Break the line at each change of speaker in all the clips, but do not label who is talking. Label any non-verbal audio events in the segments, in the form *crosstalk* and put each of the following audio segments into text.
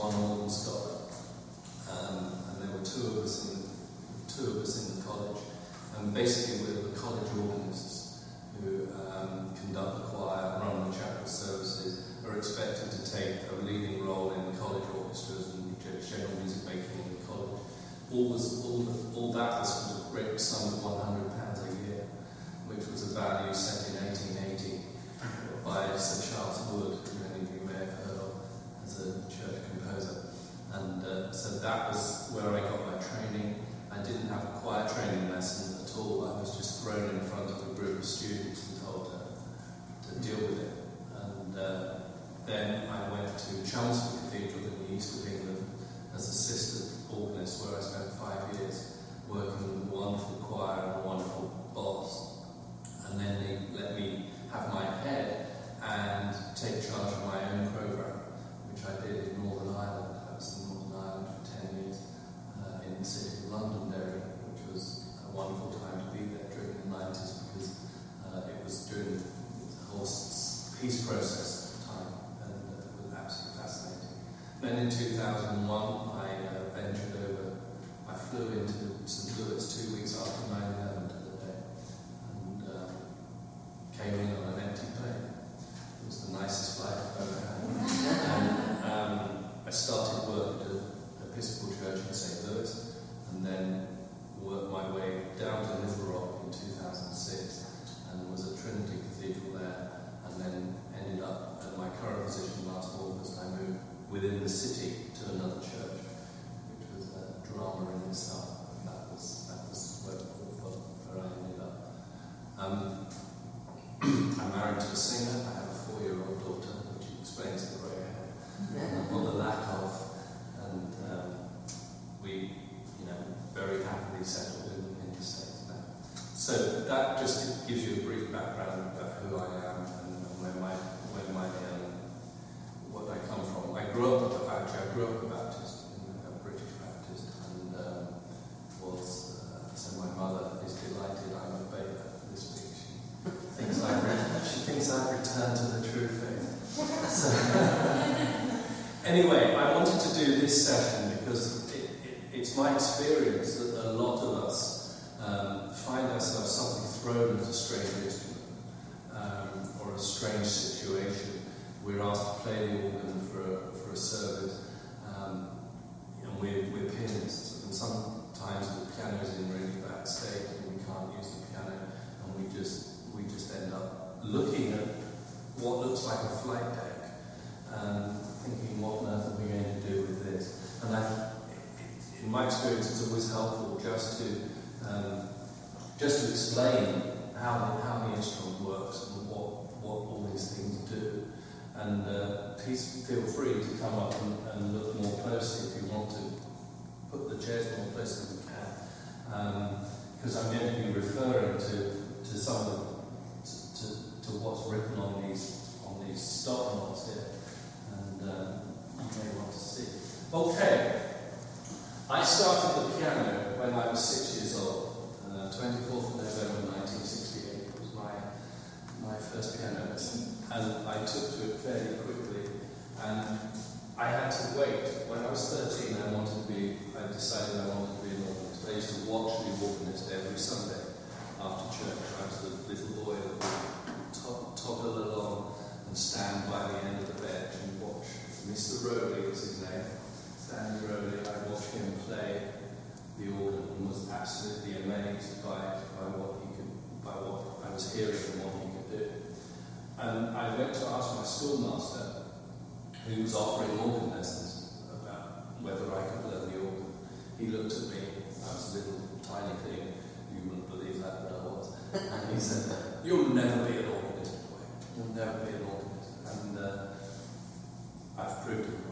one organ scholar. Um, and there were two of us in two of us in the college. And basically we were college organists. Um, *clears throat* I'm married to a singer. I have a four-year-old daughter, which explains the grey hair, or the lack of. And um, we, you know, very happily settled in, in the States now. So that just gives you a brief background about who I am and where my where my um, what I come from. I grew up at the factory. I grew up superior what he could do. And I went to ask my schoolmaster, who was offering organ lessons, about whether I could learn the organ. He looked at me, I was a little tiny thing, you wouldn't believe that, but I was. And he said, You'll never be an organist, boy. You'll never be an organist. And uh, I've proved it.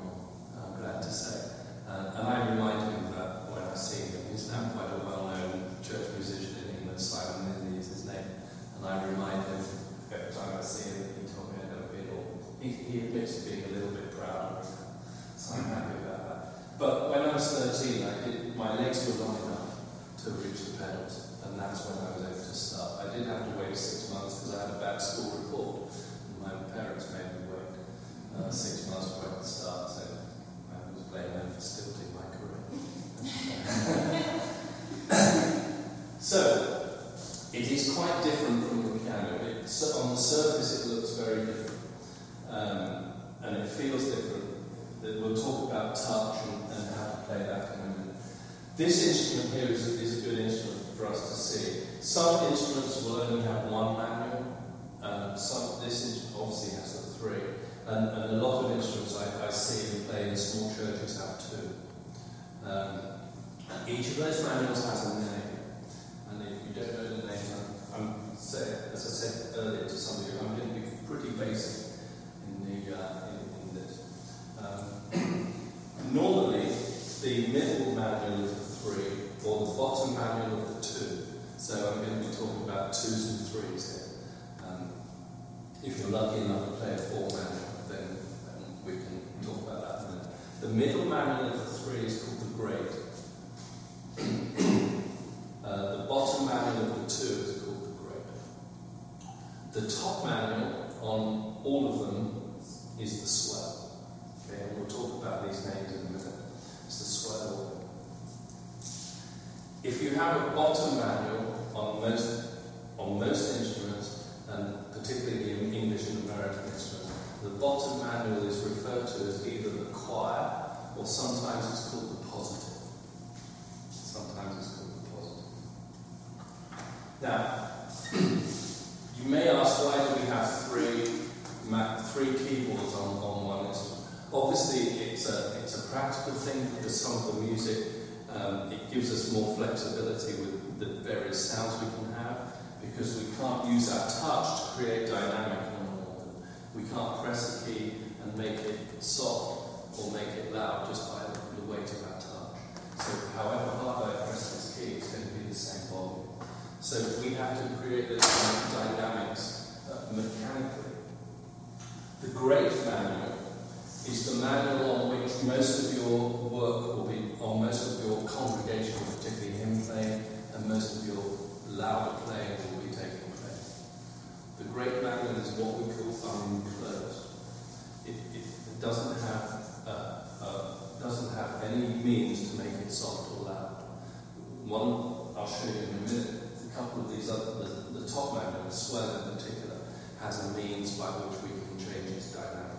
One, I'll show you in a minute, a couple of these other, the, the top man, the swell in particular, has a means by which we can change its dynamic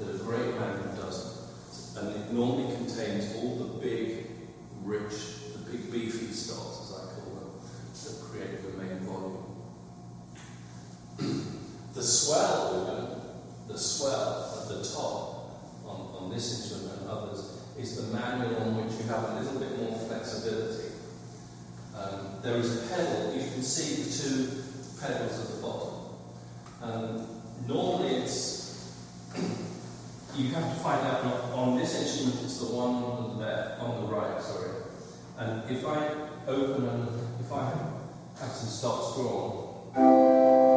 that a great man doesn't. And it normally contains all the big, rich, the big beefy stars, as I call them, that create the main volume. *clears throat* the swell, the swell at the top on, on this instrument is the manual on which you have a little bit more flexibility. Um, there is a pedal, you can see the two pedals at the bottom. Um, normally it's, *clears throat* you have to find out not, on this instrument it's the one on the left, on the right, sorry. And if I open and if I have some stops drawn,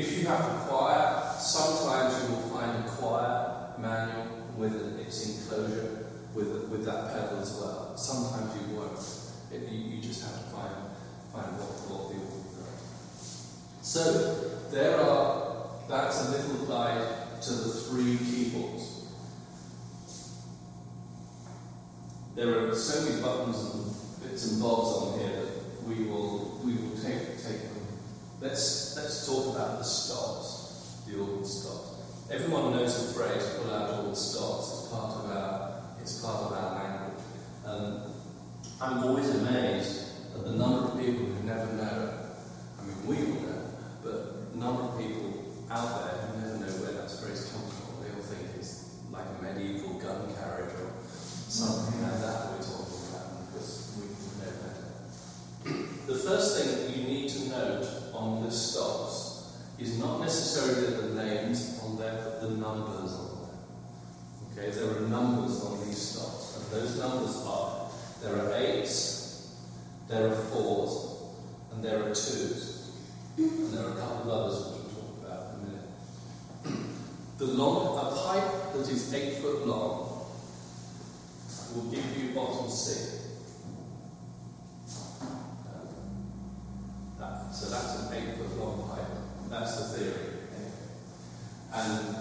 if you have a choir, sometimes you will find a choir manual with its enclosure with, with that pedal as well. Sometimes you won't. It, you, you, just have to find, find what, what the so there are, that's a little guide to the three keyboards. There are so many buttons and bits and bobs on here that we will we will take take. Let's let's talk about the stops, the organ stops. Everyone knows the phrase "pull out all the stops." It's part of our it's part of our language. Um, I'm always amazed at the number of people who never know. I mean, we all know but a number of people out there who never know where that phrase comes from, they all think it's like a medieval gun carriage or something like that we're talking about because we know better. the first thing that you need to note on the stops is not necessarily the names on there, but the numbers on there. Okay, there are numbers on these stops, and those numbers are there are eights, there are fours, and there are twos. And there are a couple of others which we'll talk about in a minute. *clears throat* The long, a pipe that is eight foot long will give you bottom C. Uh, that, so that's an eight foot long pipe. That's the theory. And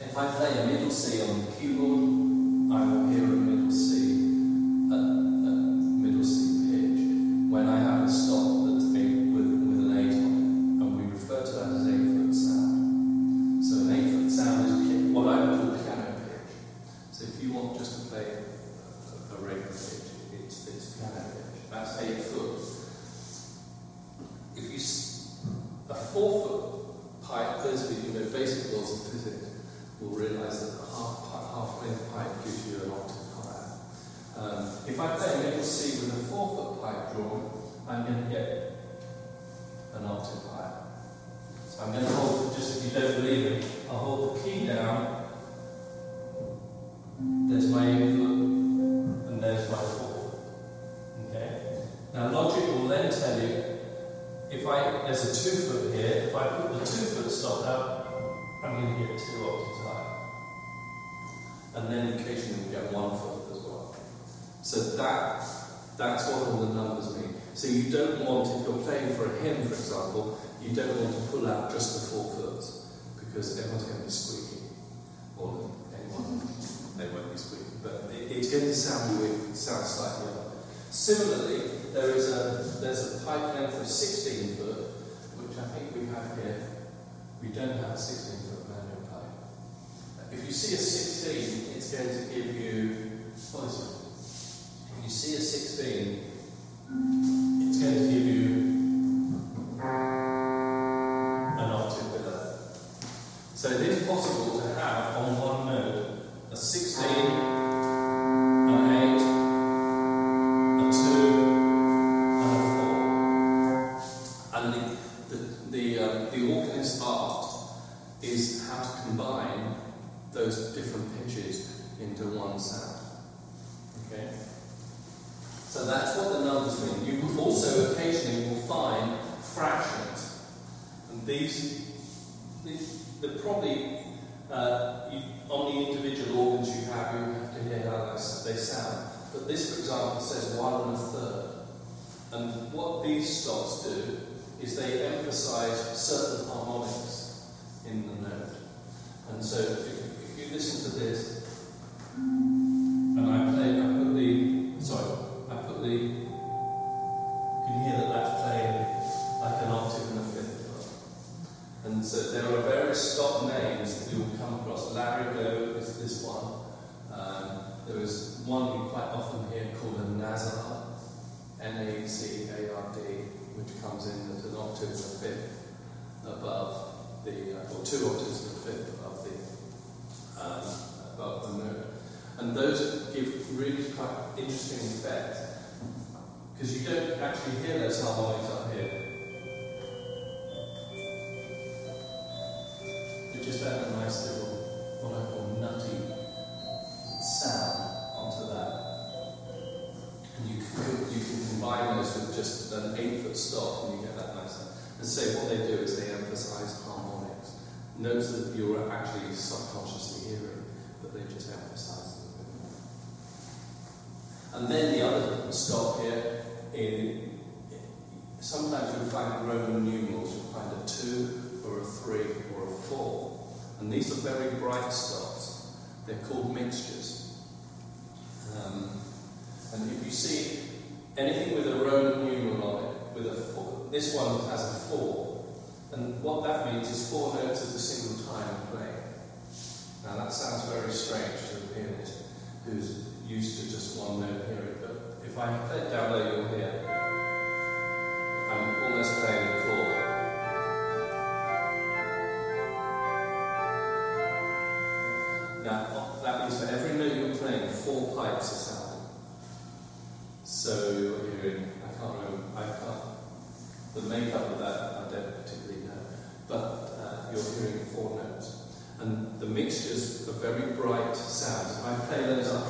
if I play a middle C on Q1, the organist's art is how to combine those different pitches into one sound. Okay? So that's what the numbers mean. You also occasionally will find fractions. And these, these they're probably uh, you, on the individual organs you have, you have to hear how they sound. But this, for example, says one and a third. And what these stops do is they emphasize certain harmonics in the note. And so if, if you listen to this, you see anything with a Roman numeral on it, with a four, this one has a four, and what that means is four notes at a single time played. Now that sounds very strange to a pianist who's used to just one note hearing, but if I play it down low, you'll hear. I'm almost playing a chord. Now, that means for every note you're playing, four pipes so you're hearing—I can't remember, I can't, the makeup of that I don't particularly know, but uh, you're hearing four notes. And the mixtures are very bright sounds. If I play those up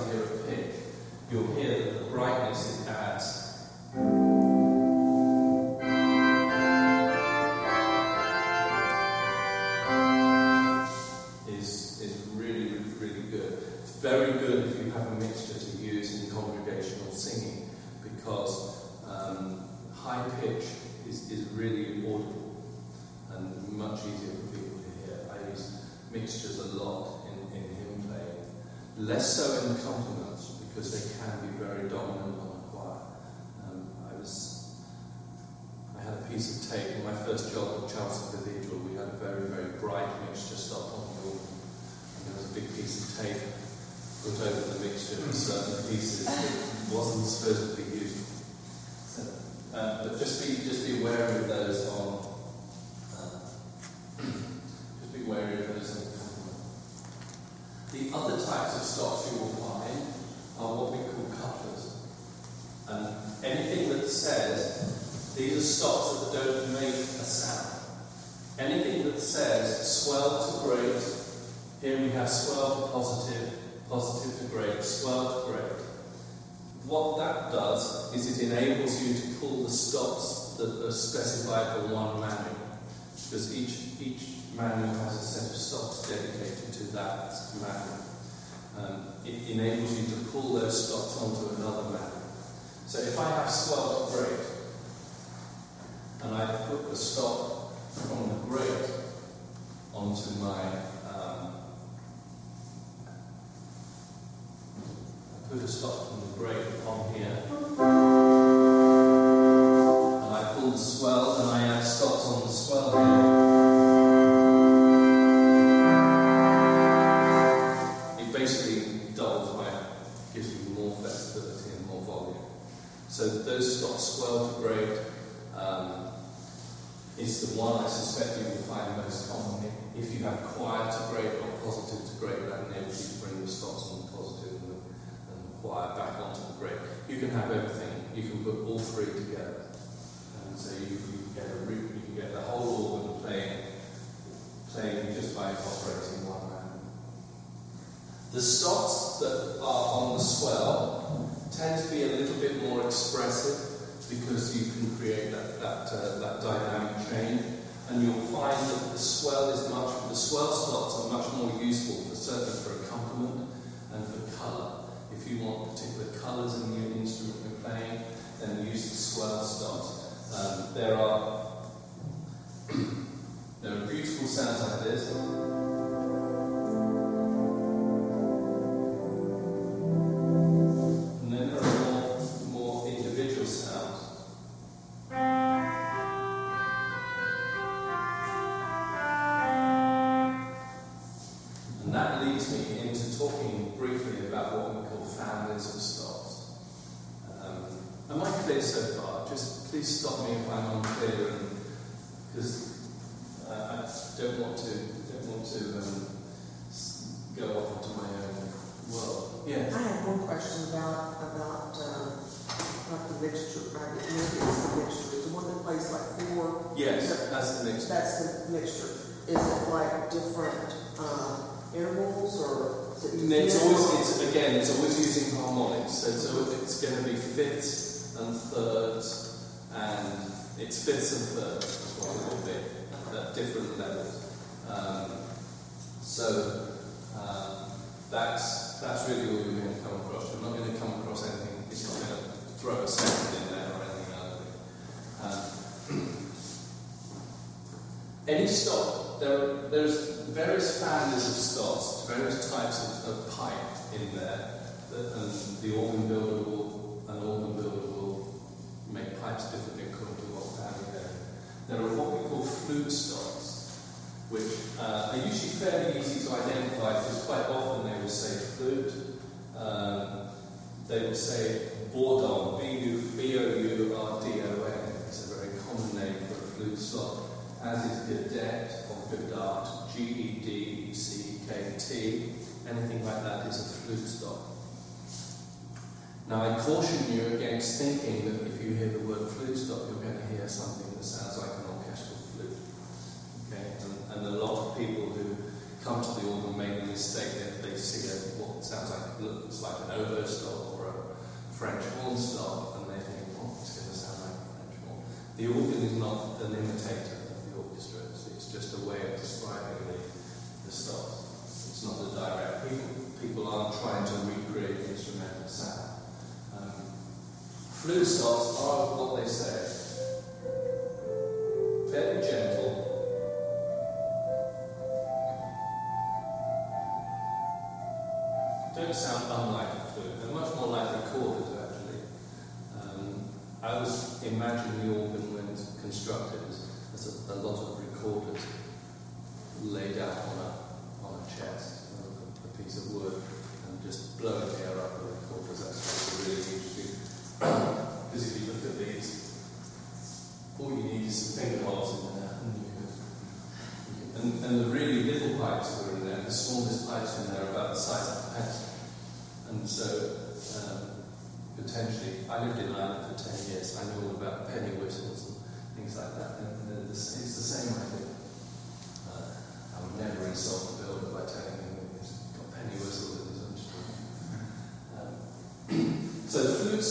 great. Here we have swell to positive, positive to great, swell to great. What that does is it enables you to pull the stops that are specified for one manual, because each, each manual has a set of stops dedicated to that manual. Um, it enables you to pull those stops onto another manual. So if I have swell to great, and I put the stop from the great onto my um, put a stop from the great on here. So far? Just please stop me if I'm unclear, because uh, I don't want to don't want to um, go off into my own world. Yes.
I have one question about, about, uh, about the mixture, right? Maybe it's the mixture, is the one that plays like four?
Yes, that's the next.
That's the mixture. Is it like different, uh, intervals or? it-
It's always, it's, again, it's always using harmonics. So, so it's going to be fifths and thirds, and it's fifths and thirds is what it will be at different levels. Um, so um, that's that's really all you're going to come across. You're not going to come across anything. It's not going to throw a second in there or anything. Um, *clears throat* any stop, there there's various families of stops, various types of, of pipe in there, that, and the organ builder will, an organ builder make pipes differently according to what family they're. There are what we call flute stops, which uh, are usually fairly easy to identify because quite often they will say flute, um, they will say bourdon, B-O-U-R-D-O-N, it's a very common name for a flute stop as is Gedackt or Gedeckt, G E D E C E K T. Anything like that is a flute stop. Now, I caution you against thinking that if you hear the word flute stop, you're going to hear something that sounds like an orchestral flute. Okay? And, and a lot of people who come to the organ make the mistake that they see a, what sounds like looks like an oboe stop or a French horn stop, and they think, well, it's going to sound like a French horn. The organ is not an imitator of the orchestra, it's, it's just a way of describing the, the stops. It's not a direct. People, people aren't trying to recreate instrumental sound. Flute stops are what they say. Very gentle. Don't sound unlike a flute. They're much more like recorders, actually. Um, I always imagine the organ when it's constructed as, a, a lot of recorders laid out on a, on a chest, you a, piece of wood, and just blowing air up the recorders. That's really interesting. Because if you look at these, all you need is some finger holes in there, and, and, and the really little pipes that are in there, the smallest pipes in there are about the size of a pencil. And so, um, potentially, I lived in Ireland for 10 years, I know all about penny whistles and things like that, and they're it's the same idea. Uh, I would never insult the builder by telling him that he's got penny whistles in his instrument. Um, so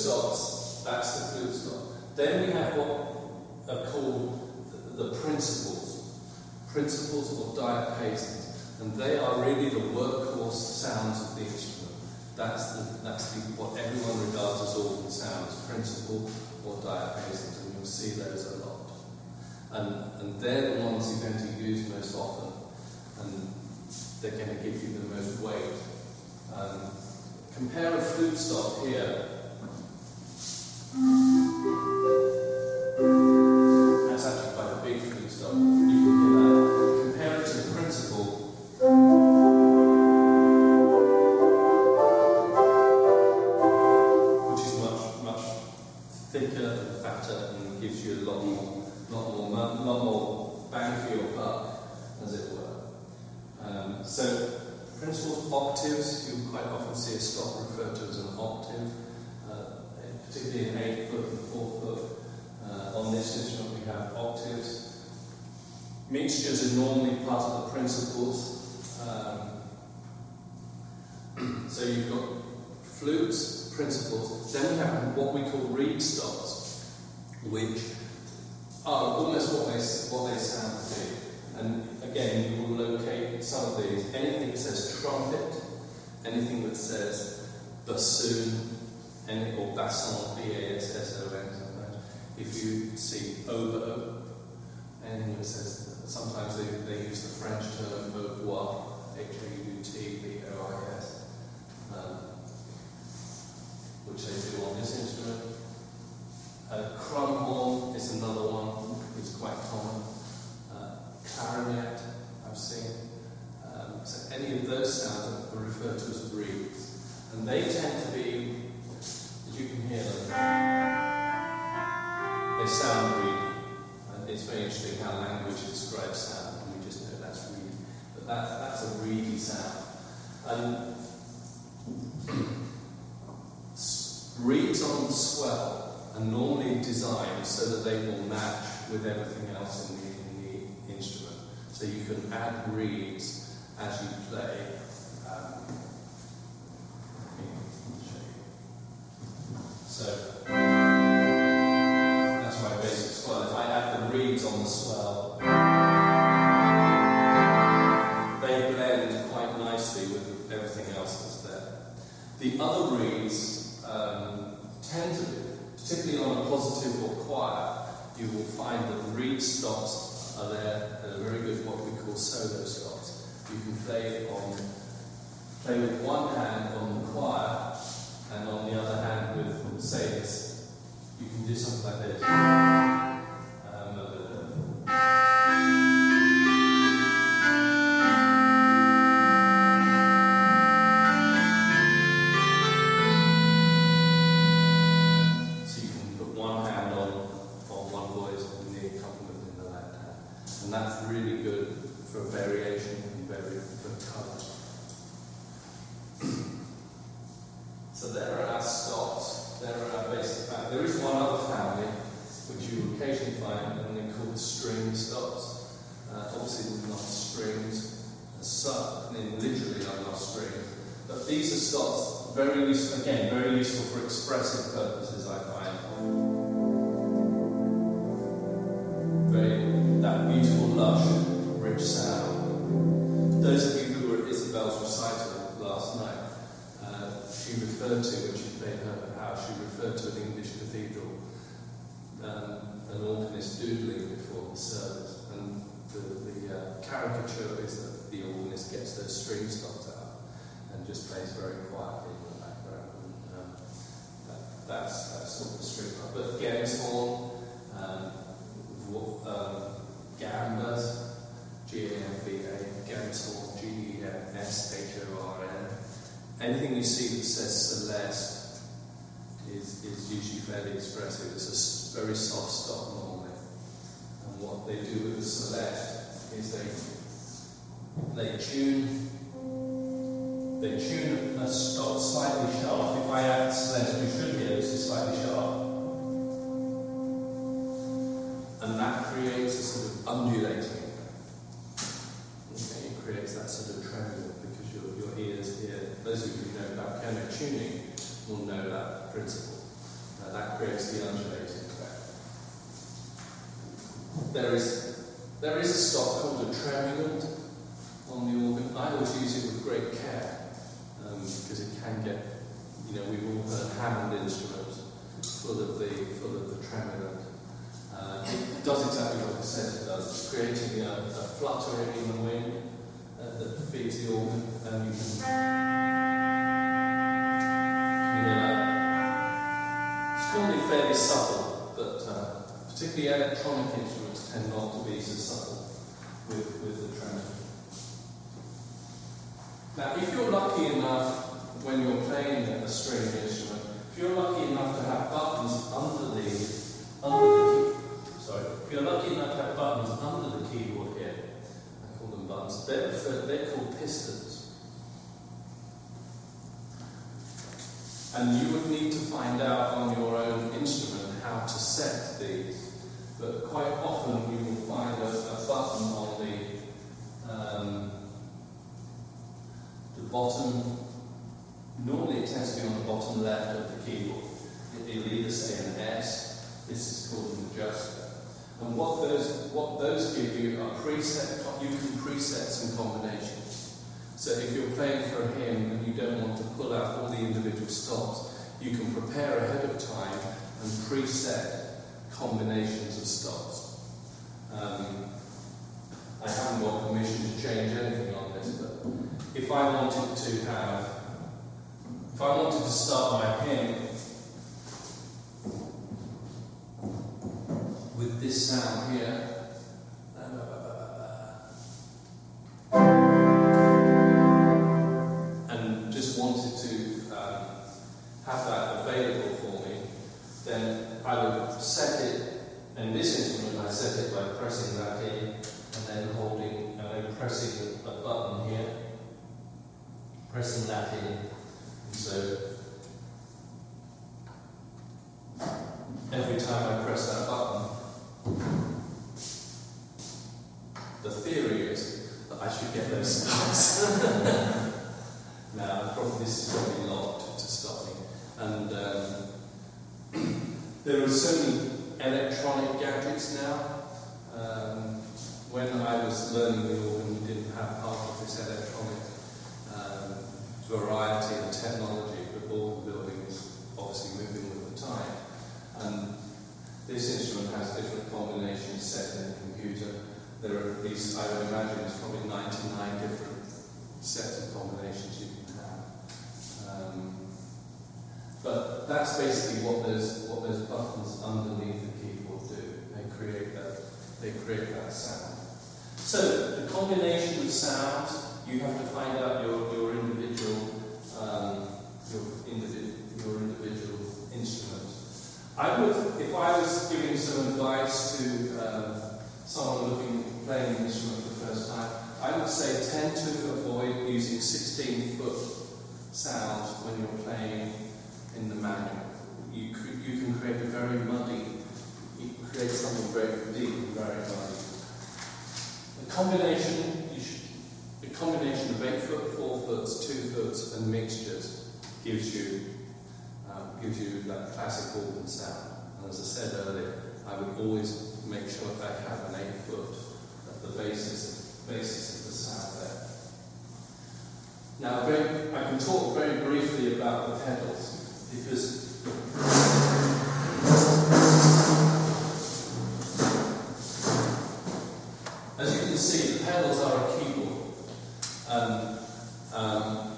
stops, that's the flute stop. Then we have what are called the, principals, principals or diapasons, and they are really the workhorse sounds of the instrument. That's the, that's the, what everyone regards as organ sounds, principal or diapasons, and you'll see those a lot. And, and they're the ones you're going to use most often, and they're going to give you the most weight. Um, compare a flute stop here. That's so that's my basic swell. If I add the reeds on the swell, Anything you see that says Celeste is, is usually fairly expressive. It's a very soft stop normally. And what they do with the Celeste is they, they tune they tune a stop slightly sharp. If I add Celeste, you should hear this is slightly sharp. And that creates a sort of undulating effect. Okay, it creates that sort of tremolo because your, your ears hear. Those who know about piano tuning will know that principle. Uh, that creates the undulating effect. There is, there is a stop called a tremulant on the organ. I always use it with great care um, because it can get, you know, we've all heard Hammond instruments full of the full of the tremulant. Uh, it does exactly what it says it does. It's creating a, a fluttering in the wind uh, that feeds the organ, and you can normally fairly subtle, but uh, particularly electronic instruments tend not to be so subtle with, with the tremulant. Now, if you're lucky enough when you're playing a string instrument, if you're lucky enough to have buttons under the under the key, sorry, if you're lucky enough to have buttons under the keyboard here, I call them buttons. They're they're called pistons, and you would need to find out on your own instrument how to set these. But quite often you will find a, a button on the um, the bottom, normally it tends to be on the bottom left of the keyboard. It- It'll either say an S, this is called an adjuster. And what those, what those give you are preset, you can preset some combinations. So if you're playing for a hymn and you don't want to pull out all the individual stops, you can prepare ahead of time and preset combinations of stops. Um, I haven't got permission to change anything on this, but if I wanted to have, if I wanted to start my hymn with this sound here, and just wanted to um, have that available for me, then I would set it, in this instrument I set it by pressing that in and then holding, and then pressing a button here, pressing that in, and so every time I press that button, the theory is that I should get those stops. now, probably this is probably locked to stop me. And um, there are so many electronic gadgets now. Um, when I was learning the organ, we didn't have half of this electronic um, variety and technology, but organ building is obviously moving with the time. And this instrument has different combinations set in the computer. There are at least, I would imagine, there's probably 99 different sets of combinations you can have. Um, but that's basically what those what those buttons underneath the keyboard do. They create that they create that sound. So the combination of sounds, you have to find out your, your individual um, your, your individual instrument. I would, if I was giving some advice to um, someone looking playing an instrument for the first time, I would say tend to avoid using 16 foot sounds when you're playing in the manual. You, you can create a very muddy, you can create something very deep and very muddy. The combination, combination of 8 foot, 4 foots, 2 foots and mixtures gives you, um, gives you that classic organ sound. And as I said earlier, I would always make sure that I have an 8 foot at the basis, basis of the sound there. Now, very, I can talk very briefly about the pedals because as you can see, the pedals are a keyboard. And um,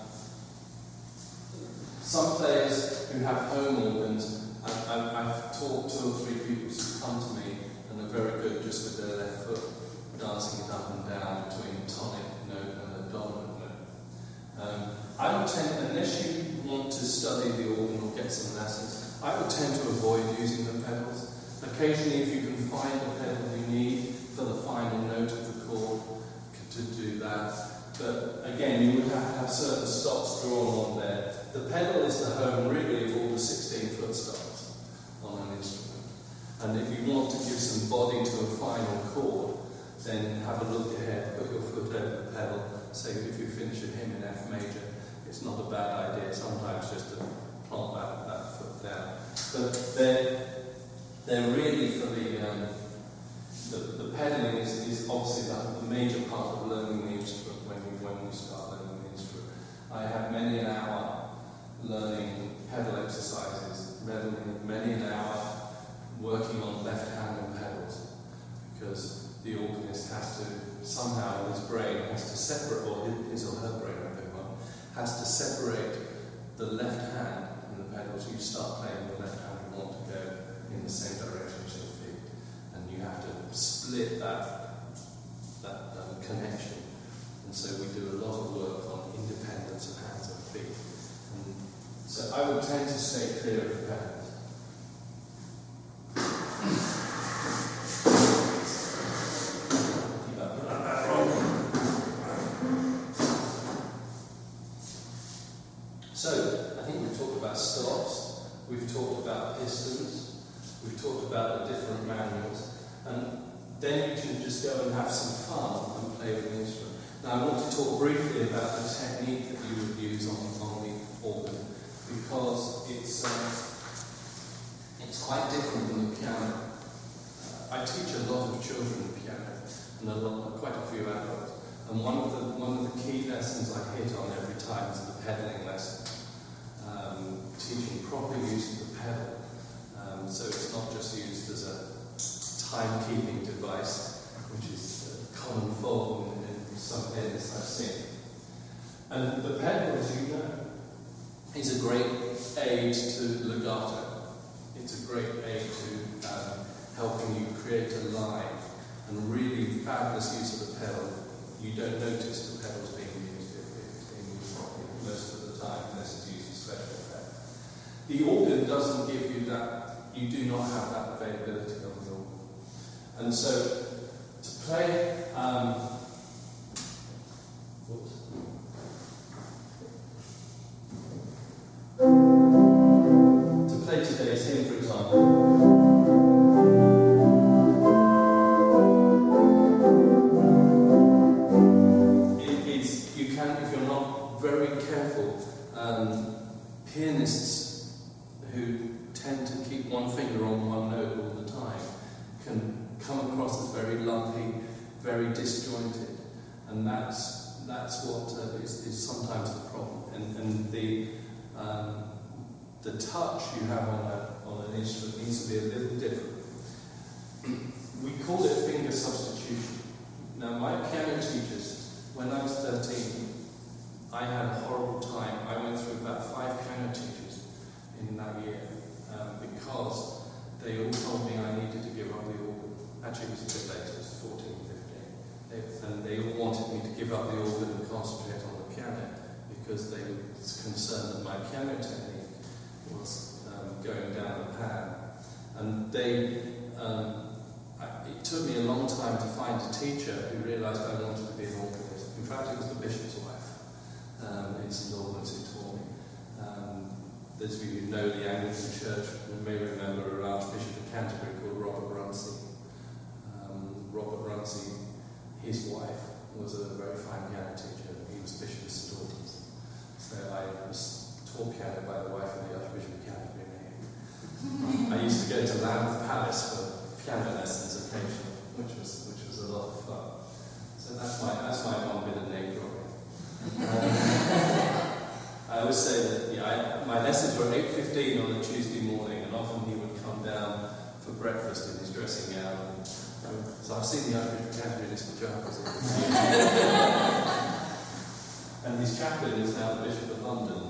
some players who have home organs, I, I, I've taught two or three people who come to me and are very good just with their left foot, dancing it up and down between a tonic note and a dominant note. Um, I would tend, unless you want to study the organ or get some lessons, I would tend to avoid using the pedals. Occasionally, if you can find the pedal you need for the final note of the chord, to do that. But again, you would have to have certain stops drawn on there. The pedal is the home, really, of all the 16 foot stops on an instrument. And if you want to give some body to a final chord, then have a look ahead, put your foot over the pedal. Say if you finish a hymn in F major, it's not a bad idea sometimes just to plonk that, that foot down. But they're, they're the, um, the, the pedaling is, is obviously the, the major part of learning the instrument when you, when you start learning the instrument. I have many an hour learning pedal exercises, many, an hour working on left-handed pedals because the organist has to somehow in his brain has to separate, or his or her brain, I pardon, has to separate the left hand and the pedals. You start playing the left hand, you want to go in the same direction as your feet, and you have to split that that um, connection. And so we do a lot of work on independence of hands and feet. And so I would tend to stay clear of the The organ doesn't give you that, you do not have that availability on the organ. And so to play um, 15 on a Tuesday morning, and often he would come down for breakfast in his dressing gown. Um, so I've seen the Irish chaplain in his pajamas. and his chaplain is now the Bishop of London.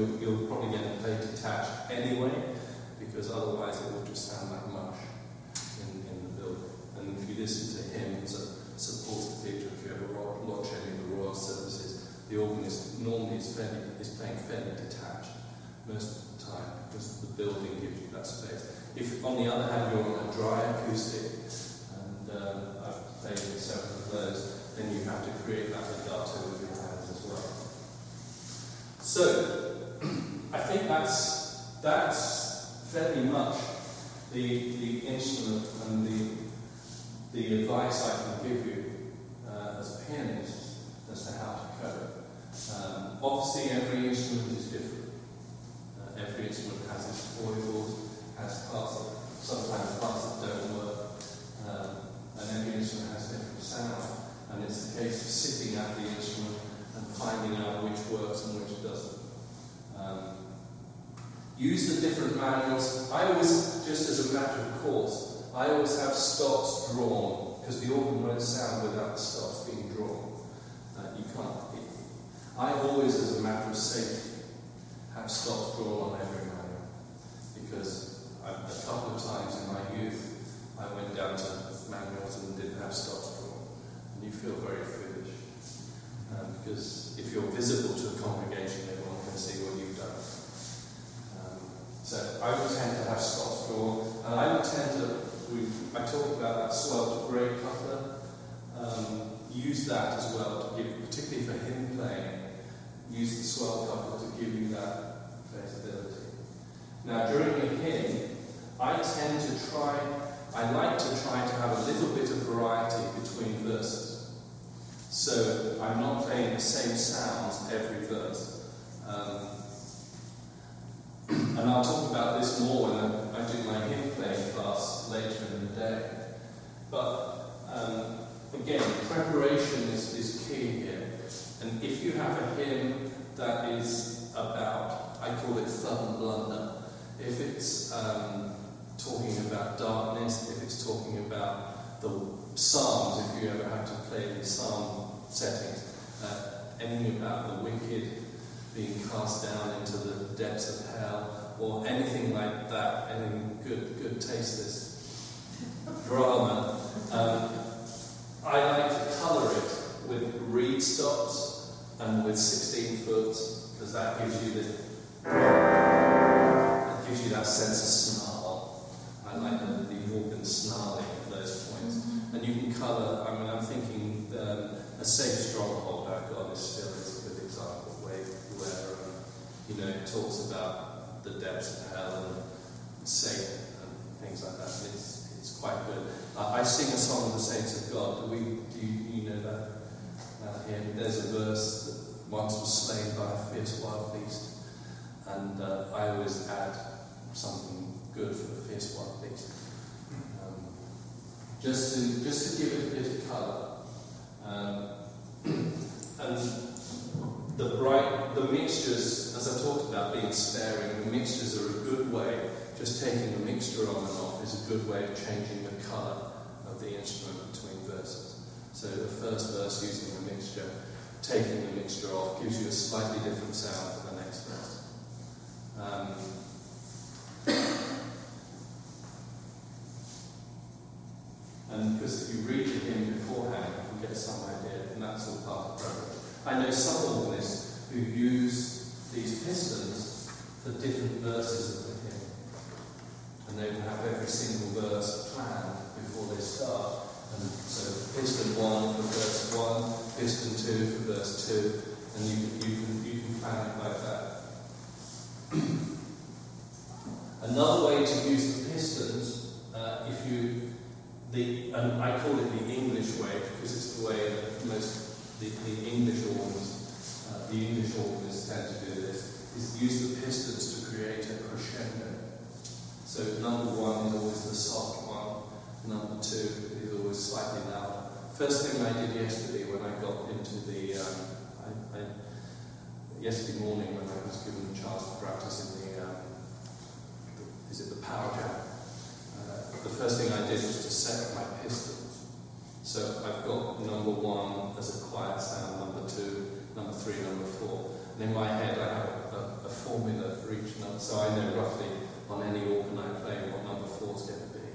you'll, you'll probably get the plate attached anyway, because otherwise it will just sound like mush in, in the building. And if you listen to hymns it's a the picture, if you ever watch any of the royal services, the organist normally is, fairly, is playing fairly detached most of the time because the building gives you that space. If, on the other hand, you're on a dry acoustic, and um, I've played with several of those, then you have to create that legato with your hands as well. So, I think that's, that's very much the, the instrument and the, the advice I can give you uh, as a pianist as to how to cope. Um, obviously, every instrument is different. Uh, every instrument has its foibles, has parts that sometimes parts that don't work, um, and every instrument has different sound. And it's the case of sitting at the instrument and finding out which works and which doesn't. Um, use the different manuals. I always, just as a matter of course, I always have stops drawn because the organ won't sound without the stops being drawn. Uh, you can't. I always, as a matter of safety, have stops drawn on every manual because I, a couple of times in my youth I went down to manuals and didn't have stops drawn, and you feel very foolish um, because if you're visible to a congregation, everyone can see what you've done. Um, so I would tend to have stops drawn, and I would tend to. We, I talked about that swell to great coupler. Um, use that as well to give, particularly for hymn playing. Use the swell coupler to give you that flexibility. Now, during a hymn, I tend to try. I like to try to have a little bit of variety between verses. So I'm not playing the same sounds every verse. Um, and I'll talk about this more when I, do my hymn playing class later in the day. But um, again, preparation is, is key here. And if you have a hymn that is about, I call it and blunder, if it's um, talking about darkness, if it's talking about the psalms, if you ever have to play in psalm settings, uh, anything about the wicked being cast down into the depths of hell, or anything like that, any good, good tasteless drama. Um, I like to colour it with reed stops and with 16 foot because that gives you the that gives you that sense of snarl. I like the, the organ snarling at those points. And you can colour, I mean, I'm thinking um, a safe stronghold our God is still is a good example where, where um, you know, it talks about the depths of hell and Satan and things like that. It's, it's quite good. Uh, I sing a song of the saints of God. Do, we, do you, you know that? Uh, here, there's a verse that once was slain by a fierce wild beast. And uh, I always add something good for the fierce wild beast. Um, just to just to give it a bit of colour. Um, *clears throat* and the bright the mixtures, as I talked about being sparing, the mixtures are a good way, just taking the mixture on and off is a good way of changing the colour of the instrument between verses. So the first verse using the mixture, taking the mixture off gives you a slightly different sound for the next verse. Um, and because if you read the hymn beforehand, you can get some idea, and that's all part of the program. I know some who use these pistons for different verses of the hymn, and they will have every single verse planned before they start. And so piston one for verse one, piston two for verse two, and you, you, can, you can plan it like that. Another way to use the pistons, uh, if you, the, and I call it the English way because it's the way that most the, the English organs, uh, the English organists tend to do this, is use the pistons to create a crescendo. So number one is always the soft one, number two is always slightly louder. First thing I did yesterday when I got into the, um, I, I, yesterday morning when I was given the chance to practice in the, um, the is it the power jam? Uh, the first thing I did was to set my pistons. So I've got number one as a quiet sound, number two, number three, number four. And in my head I have a, a formula for each number, so I know roughly on any organ I play what number four is going to be.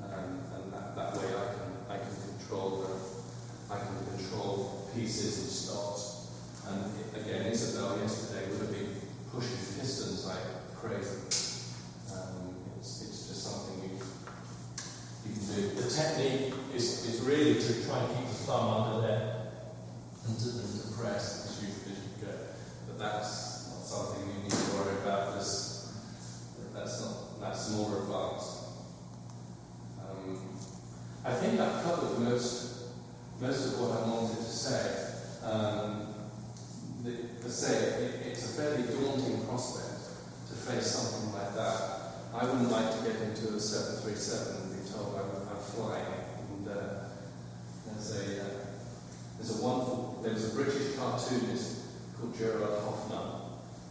Um, and that, that way I can I can control the, I can control pieces and stops. And it, again, Isabel yesterday would have been pushing pistons like crazy. Um, it's, it's just something you, you can do. The technique is, is really to try and keep the thumb under there and to, and to press as you, as you go. But that's not something you need to worry about. This, that's not that's more advanced. Um, I think I've 37, be told I'm, I'm flying. And uh, there's a uh, there's a wonderful there's a British cartoonist called Gerard Hoffnung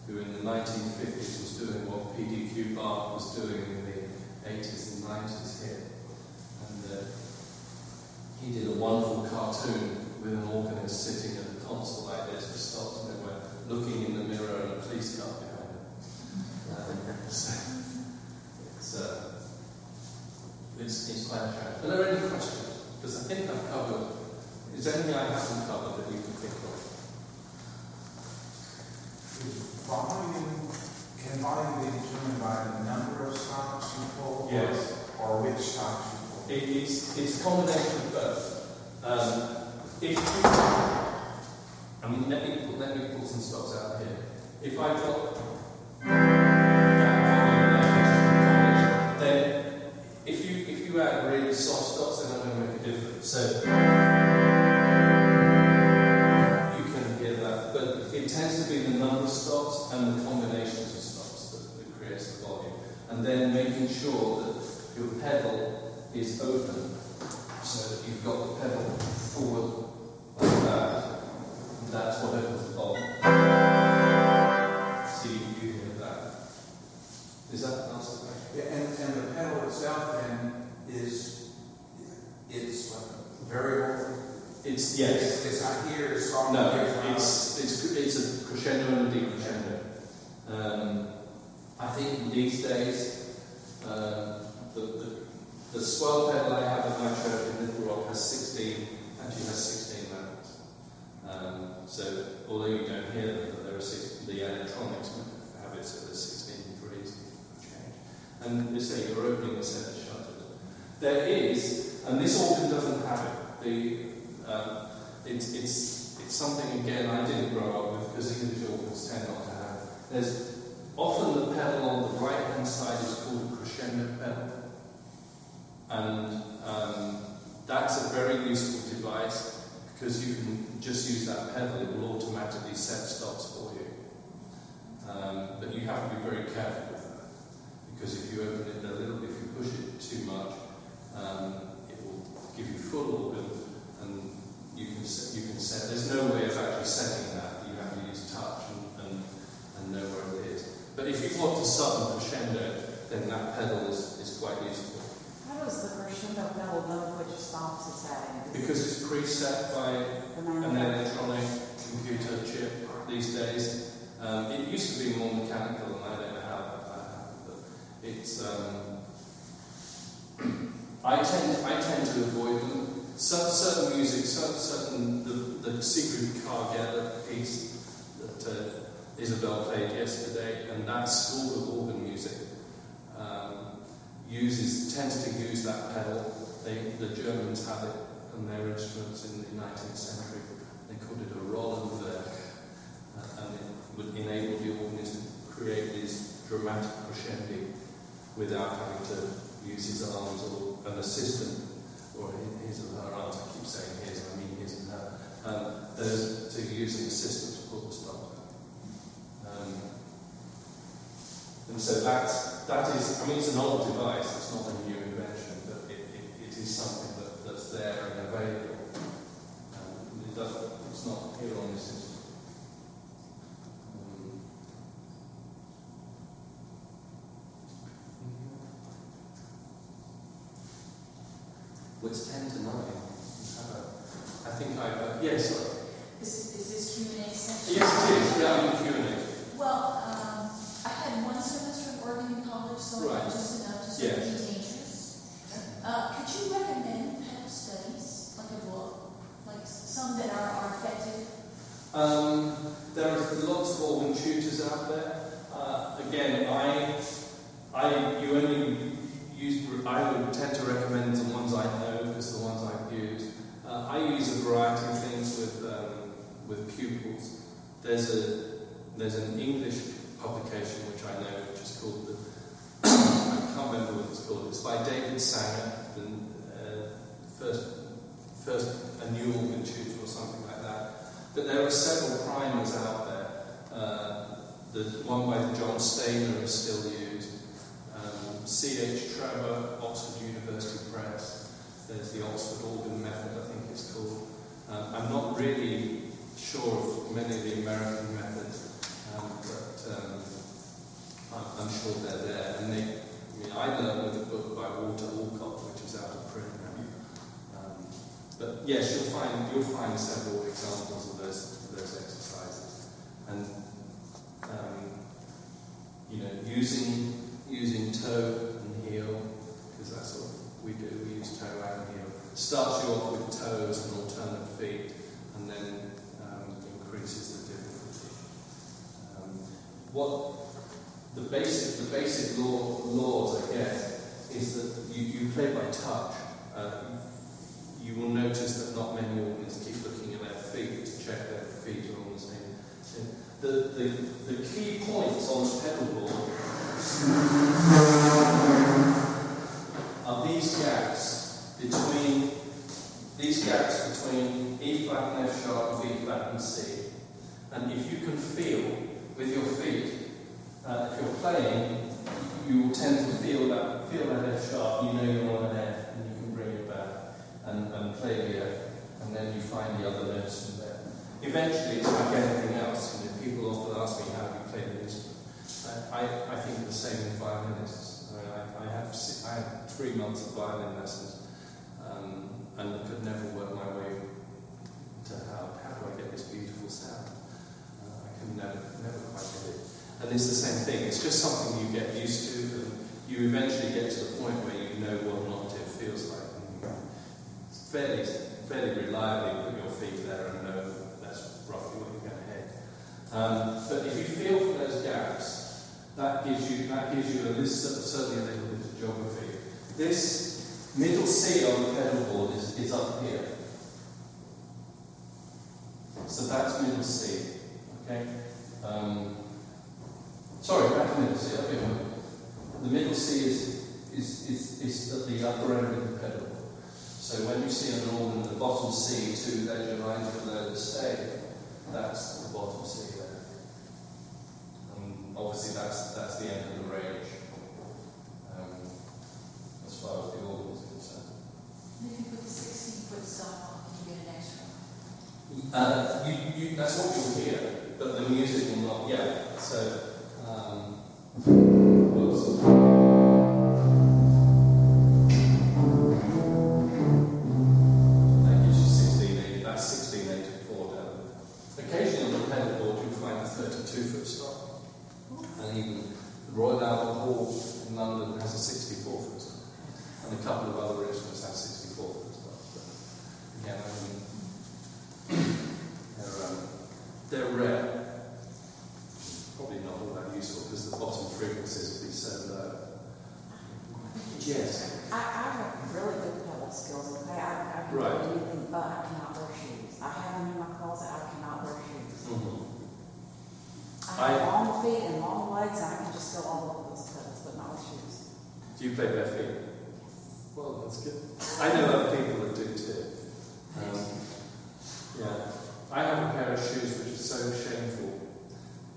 who in the 1950s was doing what PDQ Bach was doing in the 80s and 90s here. And uh, he did a wonderful cartoon with an organist sitting at a console like this with stops everywhere, looking in the mirror and a police car behind him. Um, *laughs* *laughs* so it's, uh, it's, it's quite a challenge. Are there any questions? Because I think I've covered. Is there anything I haven't covered that you can think of?
Volume, can volume be determined by the number of stops you pull?
Yes.
Or which stops you pull?
It, it's, it's a combination of both. Um, if you, I mean, let me, let me pull some stops out here. If I got So you can hear that, but it tends to be the number of stops and the combinations of stops that, that creates the volume. And then making sure that your pedal is open so that you've got the pedal forward like that. That's what opens the volume.
Variable?
It's yes.
It's, it's not here, it's on
No,
here, it's
it's, it's, it's a crescendo and a decrescendo. Um, I think these days, uh, the, the, the swell pedal I have at my church in Little Rock has 16, actually has 16 levels. Um, so, although you don't hear them, but there are six, the electronics have it so there's 16 degrees of change. And you say you're opening a set of shutters. There is, and this organ doesn't have it, the, um, it's, it's, it's something, again, I didn't grow up with because organs tend not to have. There's often the pedal on the right hand side is called a crescendo pedal. And um, that's a very useful device because you can just use that pedal, it will automatically set stops for you. Um, but you have to be very careful with that because if you open it a little, if you push it too much, um, it will give you full and you can set, you can set. There's no way of actually setting that. You have to use touch and, and, and know where it is. But if you want to sudden crescendo, then that pedal is, is quite useful
How does the crescendo pedal know which stops it's at?
because it's preset by an electronic computer chip these days. Um, it used to be more mechanical, and I don't know how that happened, but it's. Um, *clears throat* I tend I tend to avoid them. Certain, certain music, certain, certain the, the Sigfrid Karg-Elert piece that uh, Isabel played yesterday, and that school of organ music um, uses tends to use that pedal. They, the Germans had it on their instruments in the 19th century. They called it a Rollenwerk, uh, and it would enable the organist to create these dramatic crescendi without having to use his arms or an assistant or his or her arms. I keep saying his, I mean his and her. Um, those to use an assistant to pull the stop. Um, and so that's, that is, I mean, it's an old device, it's not a new invention, but it, it, it is something that, that's there and available. Um, it doesn't, it's not here on this it's 10 to 9. Uh, I think I've, uh, yes, sorry.
Is, is this Q and A section?
yes it is, yeah, I'm in Q&A.
Well, um, I had one semester of Oregon College, so I
Right.
know just enough to sort of
Yes.
be dangerous. Uh, could you recommend pedal studies, like a book, like s- some that are, are effective?
Um, there are lots of organ tutors out there. Uh, again, I, I, you only use, I would tend to recommend the ones I know because the ones I've used. Uh, I use a variety of things with, um, with pupils. There's a, there's an English publication which I know, which is called the, I can't remember what it's called. It's by David Sanger, the uh, first, first a new organ tutor or something like that. But there are several primers out there. Uh, the one by John Stainer is still used. Um, C.H. Trevor, Oxford University Press. There's the Oxford Organ Method, I think it's called. Um, I'm not really sure of many of the American methods, um, but um, I'm, I'm sure they're there. And they, I mean, I learned with a book by Walter Alcock, which is out of print now. Um, but yes, you'll find you'll find several examples of those of those exercises, and um, you know, using using toe and heel because that's what we do. We use toe Starts you off with toes and alternate feet, and then um, increases the difficulty. Um, what the basic the basic law, laws, I guess, is that you, you play by touch. Uh, you will notice that not many organists keep looking at their feet to check their feet are on the same. same. The, the, the key points on the pedal board *laughs* are these gaps between these gaps between E flat and F sharp, and B flat and C. And if you can feel with your feet, uh, if you're playing, you will tend to feel that feel that F sharp. You know you're on an F, and you can bring it back and, and play the F, and then you find the other notes from there. Eventually, it's like anything else. You know, people often ask me how do you play the instrument. I, I, think the same with violinists. I, I, have, I had three months of violin lessons um, and I could never work my way to how, how do I get this beautiful sound. Uh, I could never, never quite get it. And it's the same thing, it's just something you get used to, and you eventually get to the point where you know what an octave feels like. You fairly, fairly reliably put your feet there and know that's roughly what you're going to hit. Um, but if you feel for those gaps, that gives you that gives you a list certainly a little bit of geography. This middle C on the pedal board is, is up here. So that's middle C. Okay? Um, sorry, back to middle C, here. The middle C is, is, is, is at the upper end of the pedal. So when you see an organ, the bottom C, two ledger lines below the stave, that's the bottom C there. And obviously that's, that's the end of the range, um, as far as the organ is concerned.
And you put foot stop on, you get an extra.
Uh, you, you, that's what you'll hear, but the music will not yet. So, um, whoops. That gives you 16, that's 1684 down. Occasionally on the pedal board you'll find a 32 foot stop. And even the Royal Albert Hall in London has a 64 foot stop. And a couple of other instruments have 64 foot stops. But again, I mean, they're, um, they're rare. Probably not all that useful because the bottom frequencies will be so low. Yes.
I, I have really good pedal skills, okay? I, I can
Right.
do anything, but I cannot wear shoes. I have them in my closet, I cannot wear shoes.
Mhm.
I have
I-
long feet and long legs, I can just go all over those pedals, but not with shoes.
Do you play bare feet? Well, that's good. I know other people that do too. Um, yeah. I have a pair of shoes which are so shameful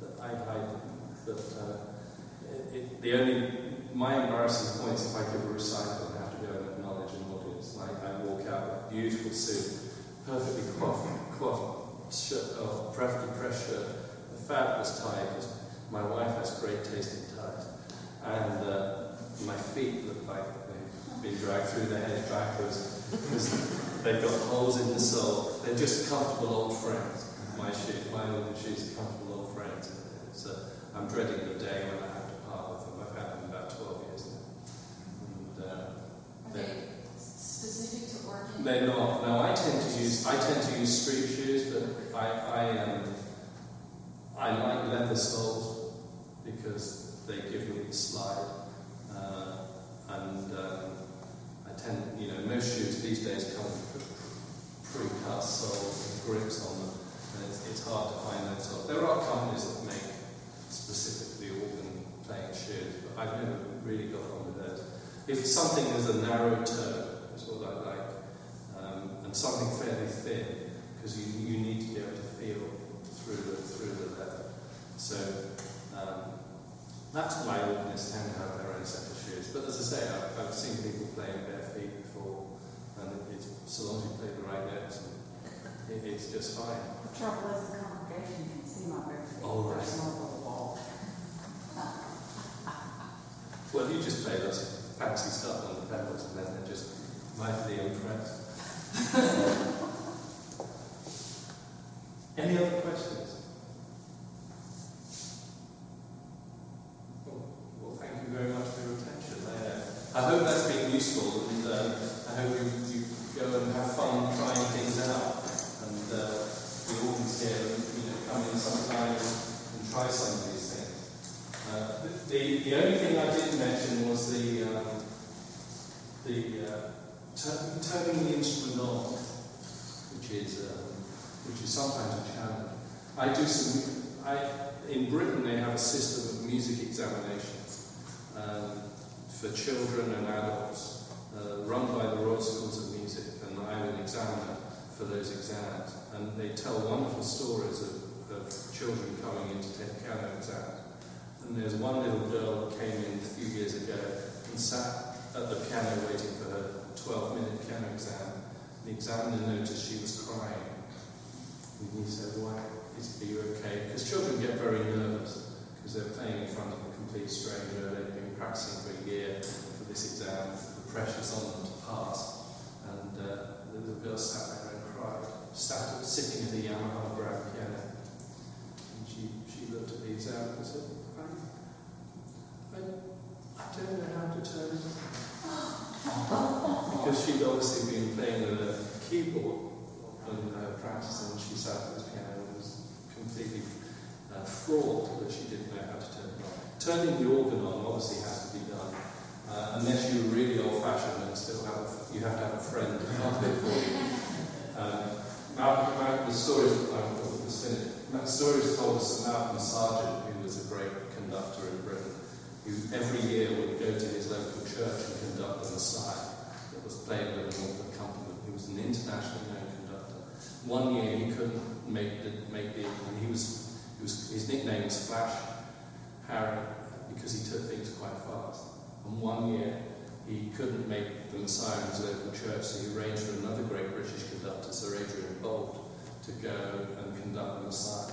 that I, I that uh, it, it, the only my embarrassing point is if I give a recital and have to go and acknowledge an audience. Like I walk out with a beautiful suit, perfectly coiffed, coiffed shirt, oh, perfectly pressed shirt, a fabulous tie because my wife has great taste in ties, and uh, my feet look like they've been dragged through the hedge backwards because they've got holes in the sole. They're just comfortable old friends. My shoes, my old shoes are comfortable old friends. So I'm dreading the day when I have to part with them. I've had them about 12 years now. And, uh,
Are they specific to organ?
they're not. No, I tend to use I tend street shoes, but I I um I like leather soles because they give me the slide, uh, and um, I tend you know most shoes these days come with pre- pre-cast soles and grips on them, and it's, it's hard to find those soles. There are companies that make specifically organ playing shoes, but I've never really got on with those. If something has a narrow toe, is what I like, um, and something fairly thin, because you, you need to be able to feel through the through the leather. So um, that's why organists tend to have their own set of shoes. But as I say, I've, I've seen people playing bare feet before, and it's, so long as you play the right notes, it, it's just fine.
The trouble is the congregation can see my bare feet.
Oh, right.
Little wall.
Well, you just play lots of fancy stuff on the pedals, and then they're just mightily impressed. *laughs* Any other questions? Well, well, thank you very much for your attention. I, uh, I hope that's been useful, and um, I hope you, you go and have fun trying things out. And uh, we all can here, you know, come in sometime and try some of these things. Uh, the, the only thing I didn't mention was the, um, the uh, tur- turning the instrument on, which is, um, which is sometimes a challenge. I do some, I, in Britain they have a system of music examinations um, for children and adults uh, run by the Royal Schools of Music, and I'm an examiner for those exams. And they tell wonderful stories of, of children coming in to take piano exams. And there's one little girl that came in a few years ago and sat at the piano waiting for her 12 minute piano exam. The examiner noticed she was crying. And he said, Why? Is, are you okay? Because children get very nervous because they're playing in front of a complete stranger. They've been practicing for a year for this exam. The pressure's on them to pass. And uh, the little girl sat there and cried, sat sitting at the Yamaha grand piano. And she, she looked at the exam and said, I, I, I don't know how to turn it on. *laughs* because she'd obviously been playing with a keyboard uh, practicing, and she sat at the piano and was completely uh, fraught that she didn't know how to turn it on. Turning the organ on obviously has to be done, uh, unless you're really old-fashioned and still have a, you have to have a friend to help it for you. *laughs* Um, Malcolm, Malcolm, the story, um, was finished. The story is told us that Malcolm Sargent, who was a great conductor in Britain, who every year would go to his local church and conduct the Messiah that was played with an organ accompaniment. He was an conductor. One year he couldn't make the make the and he was, he was his nickname was Flash Harry because he took things quite fast. And one year he couldn't make the Messiah in his local church, so he arranged for another great British conductor, Sir Adrian Boult, to go and conduct the Messiah.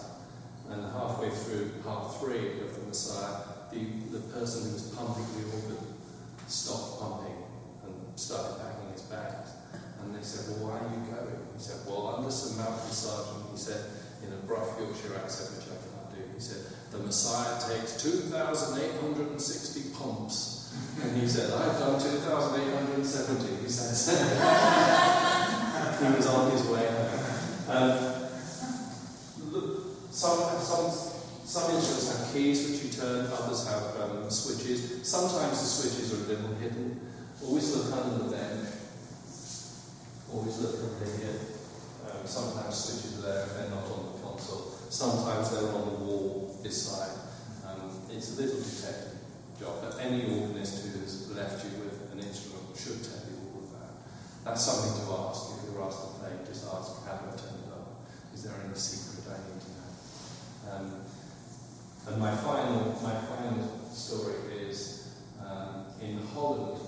And halfway through part three of the Messiah, the, the person who was pumping the organ stopped pumping and started packing his bags. And they said, Well, why are you going? He said, Well, under Sir Malcolm Sargent, he said, in a rough Yorkshire accent, which I cannot do, he said, The Messiah takes 2,860 pumps. And he said, I've done 2,870, he says. *laughs* he was on his way. Um, some, some, some instruments have keys which you turn, others have um, switches. Sometimes the switches are a little hidden. Always look under the bench. Always look under here. Um, sometimes switches there if they're not on the console. Sometimes they're on the wall this side. Um, it's a little detective job, but any organist who has left you with an instrument should tell you all of that. That's something to ask. If you're asked to play, just ask, how do I turn it up? Is there any secret I need to know? Um, and my final, my final story is um, in Holland.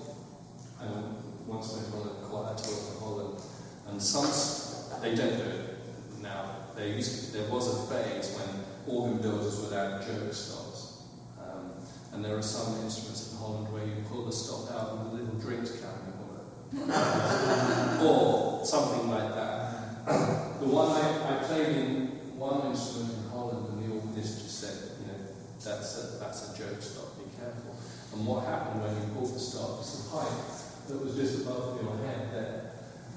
Once went on a tour to Holland, and some they don't do it now. There used to, there was a phase when organ builders would add joke stops, um, and there are some instruments in Holland where you pull the stop out and the little drinks can *laughs* or something like that. the one I, I played in one instrument in Holland, and the organist just said, you know, that's a, that's a joke stop, be careful. And what happened when you pulled the stop was the pipe that was just above your head that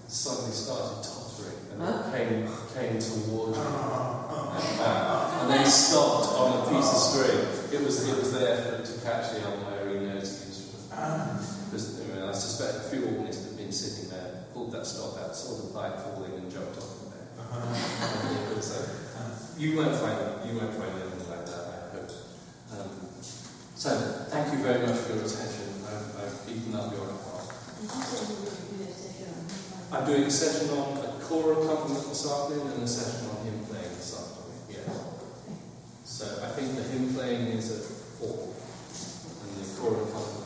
suddenly started tottering and it came, came towards you and back, and then stopped on a piece of string. It was, it was there for, to catch the unwary nosy instrument. I, mean, I suspect a few organists had been sitting there, pulled that stop out, saw the pipe falling and jumped off the bed. And it was, uh, you won't find you won't find anything like that, I hope. Um, so, thank you very much for your attention. I've, I've eaten up your I'm
doing a session on a choral accompaniment this afternoon and a session on hymn
playing this afternoon. Yes. So I think the hymn playing is at four, and the choral accompaniment.